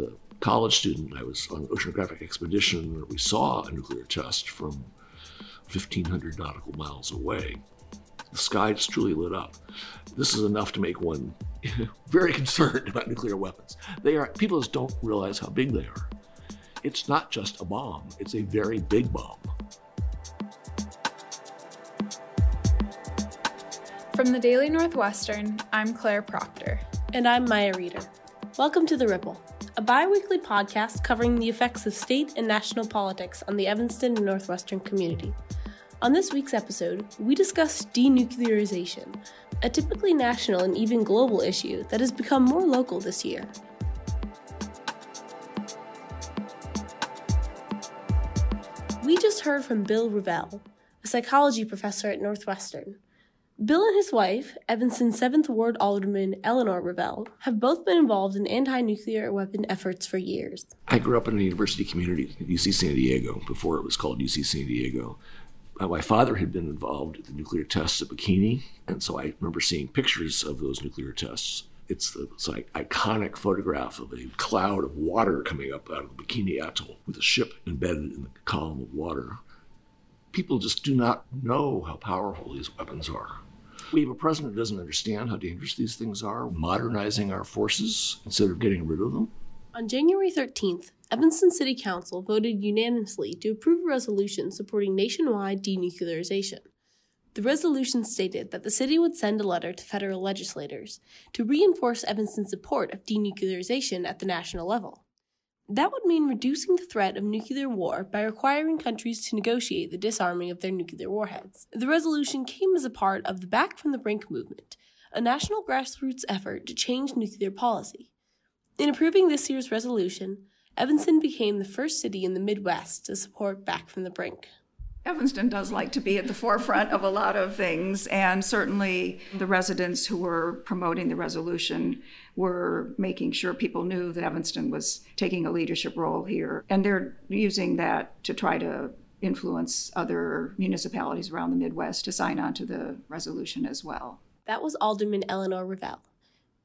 a college student, I was on an oceanographic expedition where we saw a nuclear test from 1,500 nautical miles away. The sky just truly lit up. This is enough to make one very concerned about nuclear weapons. They are people just don't realize how big they are. It's not just a bomb; it's a very big bomb. From the Daily Northwestern, I'm Claire Proctor. And I'm Maya Reeder. Welcome to The Ripple, a bi weekly podcast covering the effects of state and national politics on the Evanston and Northwestern community. On this week's episode, we discuss denuclearization, a typically national and even global issue that has become more local this year. We just heard from Bill Revelle, a psychology professor at Northwestern Bill and his wife, Evanston 7th Ward Alderman Eleanor Revelle, have both been involved in anti nuclear weapon efforts for years. I grew up in a university community at UC San Diego before it was called UC San Diego. Uh, my father had been involved in the nuclear tests at Bikini, and so I remember seeing pictures of those nuclear tests. It's the it's like iconic photograph of a cloud of water coming up out of the Bikini Atoll with a ship embedded in the column of water. People just do not know how powerful these weapons are. We have a president who doesn't understand how dangerous these things are, modernizing our forces instead of getting rid of them. On January 13th, Evanston City Council voted unanimously to approve a resolution supporting nationwide denuclearization. The resolution stated that the city would send a letter to federal legislators to reinforce Evanston's support of denuclearization at the national level. That would mean reducing the threat of nuclear war by requiring countries to negotiate the disarming of their nuclear warheads. The resolution came as a part of the Back from the Brink movement, a national grassroots effort to change nuclear policy. In approving this year's resolution, Evanston became the first city in the Midwest to support Back from the Brink. Evanston does like to be at the forefront of a lot of things, and certainly the residents who were promoting the resolution were making sure people knew that Evanston was taking a leadership role here. And they're using that to try to influence other municipalities around the Midwest to sign on to the resolution as well. That was Alderman Eleanor Revelle.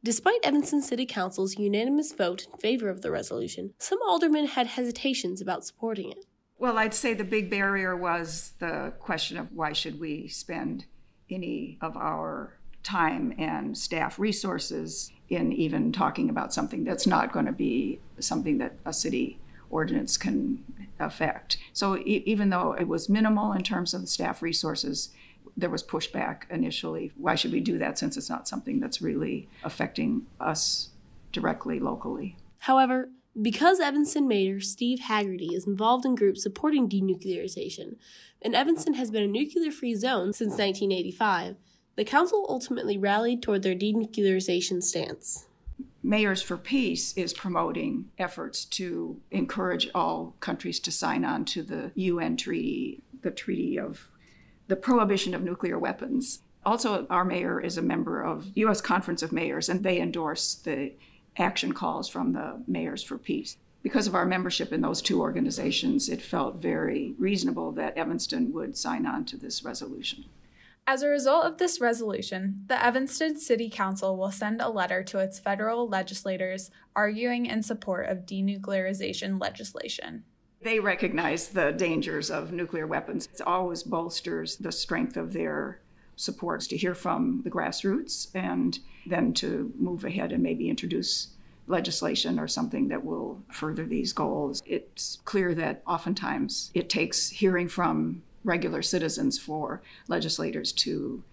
Despite Evanston City Council's unanimous vote in favor of the resolution, some aldermen had hesitations about supporting it. Well, I'd say the big barrier was the question of why should we spend any of our time and staff resources in even talking about something that's not going to be something that a city ordinance can affect. So e- even though it was minimal in terms of the staff resources, there was pushback initially. Why should we do that since it's not something that's really affecting us directly locally? However, because Evanston Mayor Steve Hagerty is involved in groups supporting denuclearization, and Evanston has been a nuclear free zone since 1985, the council ultimately rallied toward their denuclearization stance. Mayors for Peace is promoting efforts to encourage all countries to sign on to the UN treaty, the treaty of the prohibition of nuclear weapons. Also, our mayor is a member of U.S. Conference of Mayors, and they endorse the action calls from the Mayors for Peace. Because of our membership in those two organizations, it felt very reasonable that Evanston would sign on to this resolution. As a result of this resolution, the Evanston City Council will send a letter to its federal legislators arguing in support of denuclearization legislation. They recognize the dangers of nuclear weapons. It always bolsters the strength of their supports to hear from the grassroots and then to move ahead and maybe introduce legislation or something that will further these goals. It's clear that oftentimes it takes hearing from regular citizens for legislators to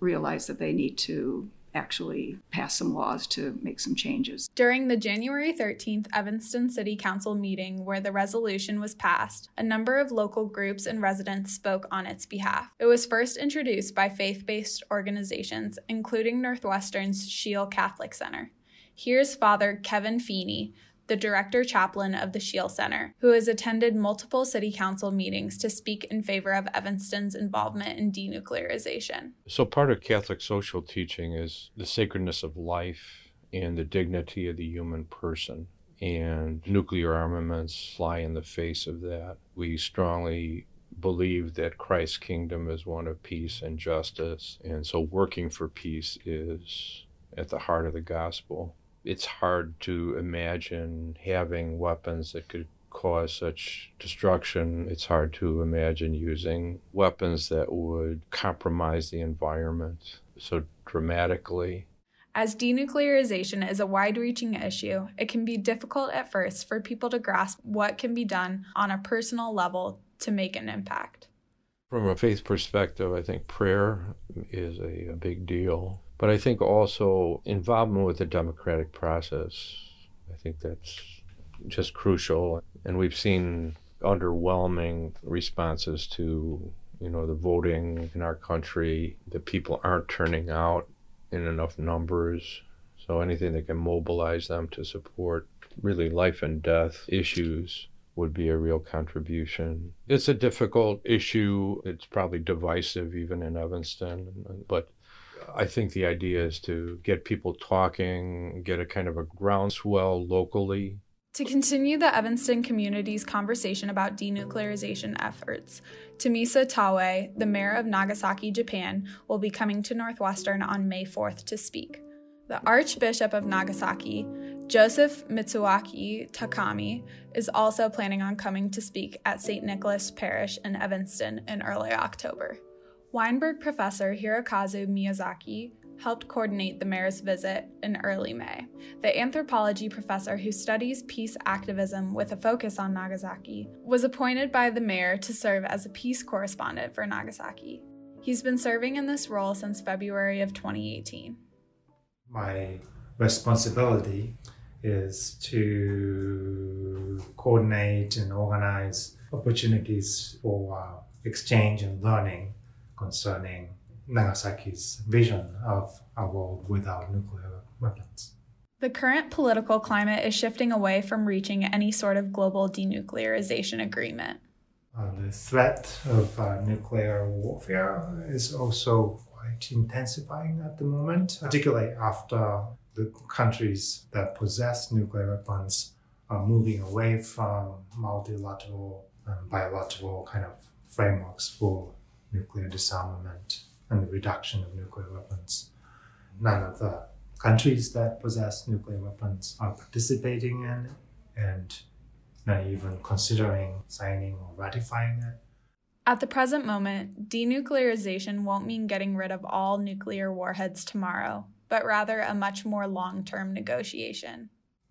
realize that they need to actually pass some laws to make some changes. During the January 13th Evanston City Council meeting where the resolution was passed, a number of local groups and residents spoke on its behalf. It was first introduced by faith based organizations, including Northwestern's Sheil Catholic Center. Here's Father Kevin Feeney, the director chaplain of the Sheil Center, who has attended multiple city council meetings to speak in favor of Evanston's involvement in denuclearization. So, part of Catholic social teaching is the sacredness of life and the dignity of the human person. And nuclear armaments fly in the face of that. We strongly believe that Christ's kingdom is one of peace and justice. And so, working for peace is at the heart of the gospel it's hard to imagine having weapons that could cause such destruction. It's hard to imagine using weapons that would compromise the environment so dramatically. As denuclearization is a wide reaching issue, it can be difficult at first for people to grasp what can be done on a personal level to make an impact. From a faith perspective, I think prayer is a, a big deal. But I think also involvement with the democratic process. I think that's just crucial. And we've seen underwhelming responses to you know the voting in our country that people aren't turning out in enough numbers. So anything that can mobilize them to support really life and death issues would be a real contribution. It's a difficult issue. It's probably divisive even in Evanston, but I think the idea is to get people talking, get a kind of a groundswell locally. To continue the Evanston community's conversation about denuclearization efforts, Tomihisa Taue, the mayor of Nagasaki, Japan, will be coming to Northwestern on May 4th to speak. The Archbishop of Nagasaki, Joseph Mitsuaki Takami, is also planning on coming to speak at St. Nicholas Parish in Evanston in early October. Weinberg professor Hirokazu Miyazaki helped coordinate the mayor's visit in early May. The anthropology professor who studies peace activism with a focus on Nagasaki was appointed by the mayor to serve as a peace correspondent for Nagasaki. He's been serving in this role since February of 2018. My responsibility is to coordinate and organize opportunities for exchange and learning concerning Nagasaki's vision of a world without nuclear weapons. The current political climate is shifting away from reaching any sort of global denuclearization agreement. Uh, the threat of uh, nuclear warfare is also quite intensifying at the moment, particularly after the countries that possess nuclear weapons are moving away from multilateral and bilateral kind of frameworks for nuclear disarmament and the reduction of nuclear weapons. None of the countries that possess nuclear weapons are participating in it and not even considering signing or ratifying it. At the present moment, denuclearization won't mean getting rid of all nuclear warheads tomorrow, but rather a much more long term negotiation.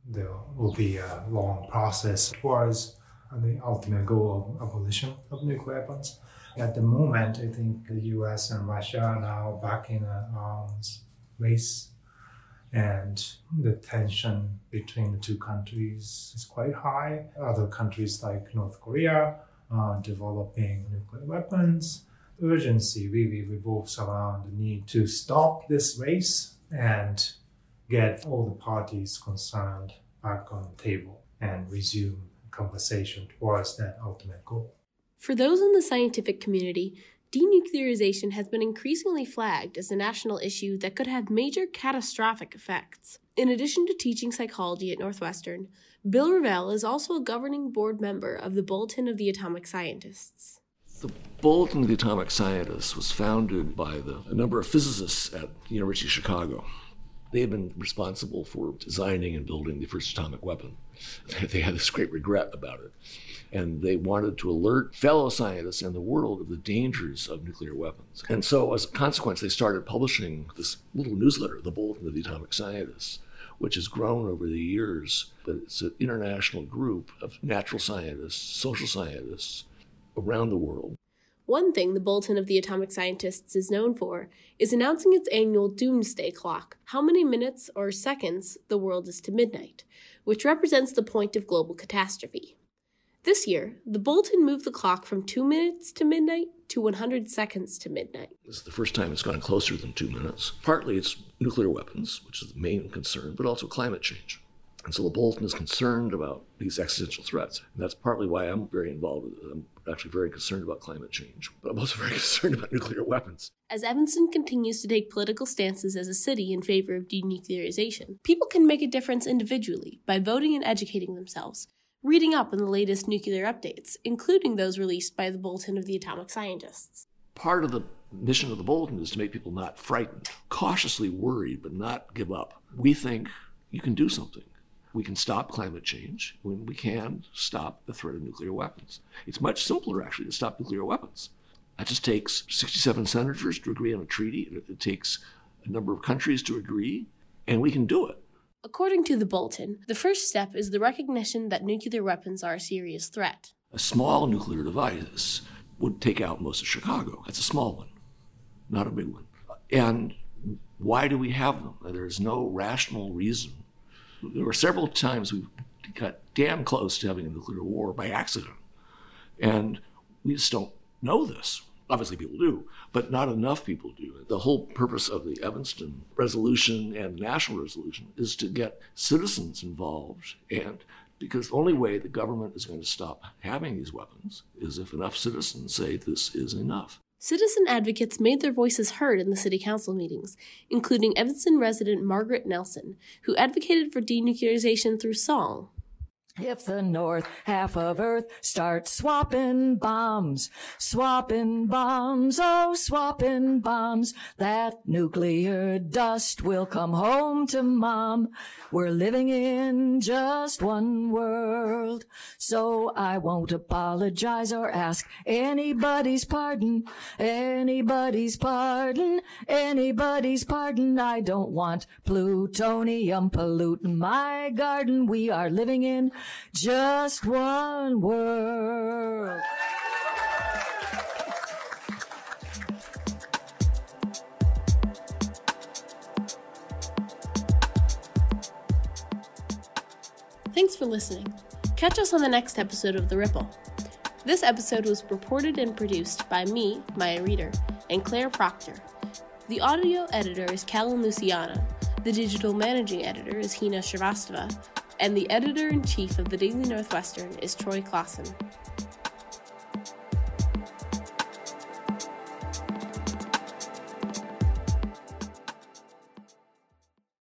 There will be a long process towards the ultimate goal of abolition of nuclear weapons. At the moment, I think the US and Russia are now back in an arms um, race, and the tension between the two countries is quite high. Other countries like North Korea are developing nuclear weapons. Urgency really revolves around the need to stop this race and get all the parties concerned back on the table and resume conversation towards that ultimate goal. For those in the scientific community, denuclearization has been increasingly flagged as a national issue that could have major catastrophic effects. In addition to teaching psychology at Northwestern, Bill Revelle is also a governing board member of the Bulletin of the Atomic Scientists. The Bulletin of the Atomic Scientists was founded by the, a number of physicists at the University of Chicago. They had been responsible for designing and building the first atomic weapon. They had this great regret about it. And they wanted to alert fellow scientists and the world of the dangers of nuclear weapons. And so, as a consequence, they started publishing this little newsletter, the Bulletin of the Atomic Scientists, which has grown over the years. But it's an international group of natural scientists, social scientists around the world one thing the Bulletin of the Atomic Scientists is known for is announcing its annual doomsday clock, how many minutes or seconds the world is to midnight, which represents the point of global catastrophe. This year, the Bulletin moved the clock from 2 minutes to midnight to 100 seconds to midnight. This is the first time it's gone closer than two minutes. Partly it's nuclear weapons, which is the main concern, but also climate change. And so the Bulletin is concerned about these existential threats. And that's partly why I'm very involved with it. I'm actually very concerned about climate change, but I'm also very concerned about nuclear weapons. As Evanston continues to take political stances as a city in favor of denuclearization, people can make a difference individually by voting and educating themselves, reading up on the latest nuclear updates, including those released by the Bulletin of the Atomic Scientists. Part of the mission of the Bulletin is to make people not frightened, cautiously worried, but not give up. We think you can do something. We can stop climate change when we can stop the threat of nuclear weapons. It's much simpler, actually, to stop nuclear weapons. That just takes 67 senators to agree on a treaty. It takes a number of countries to agree, and we can do it. According to the bulletin, the first step is the recognition that nuclear weapons are a serious threat. A small nuclear device would take out most of Chicago. That's a small one, not a big one. And why do we have them? There's no rational reason. There were several times we got damn close to having a nuclear war by accident. And we just don't know this. Obviously, people do, but not enough people do. The whole purpose of the Evanston resolution and national resolution is to get citizens involved. And because the only way the government is going to stop having these weapons is if enough citizens say this is enough. Citizen advocates made their voices heard in the city council meetings, including Evanston resident Margaret Nelson, who advocated for denuclearization through song. If the north half of Earth starts swapping bombs, swapping bombs, oh, swapping bombs, that nuclear dust will come home to mom. We're living in just one world, so I won't apologize or ask anybody's pardon, anybody's pardon, anybody's pardon. I don't want plutonium polluting my garden. We are living in just one world. Thanks for listening. Catch us on the next episode of The Ripple. This episode was reported and produced by me, Maya Reader, and Claire Proctor. The audio editor is Callum Luciana. The digital managing editor is Hina Shrivastava, and the editor in chief of the Daily Northwestern is Troy Closson.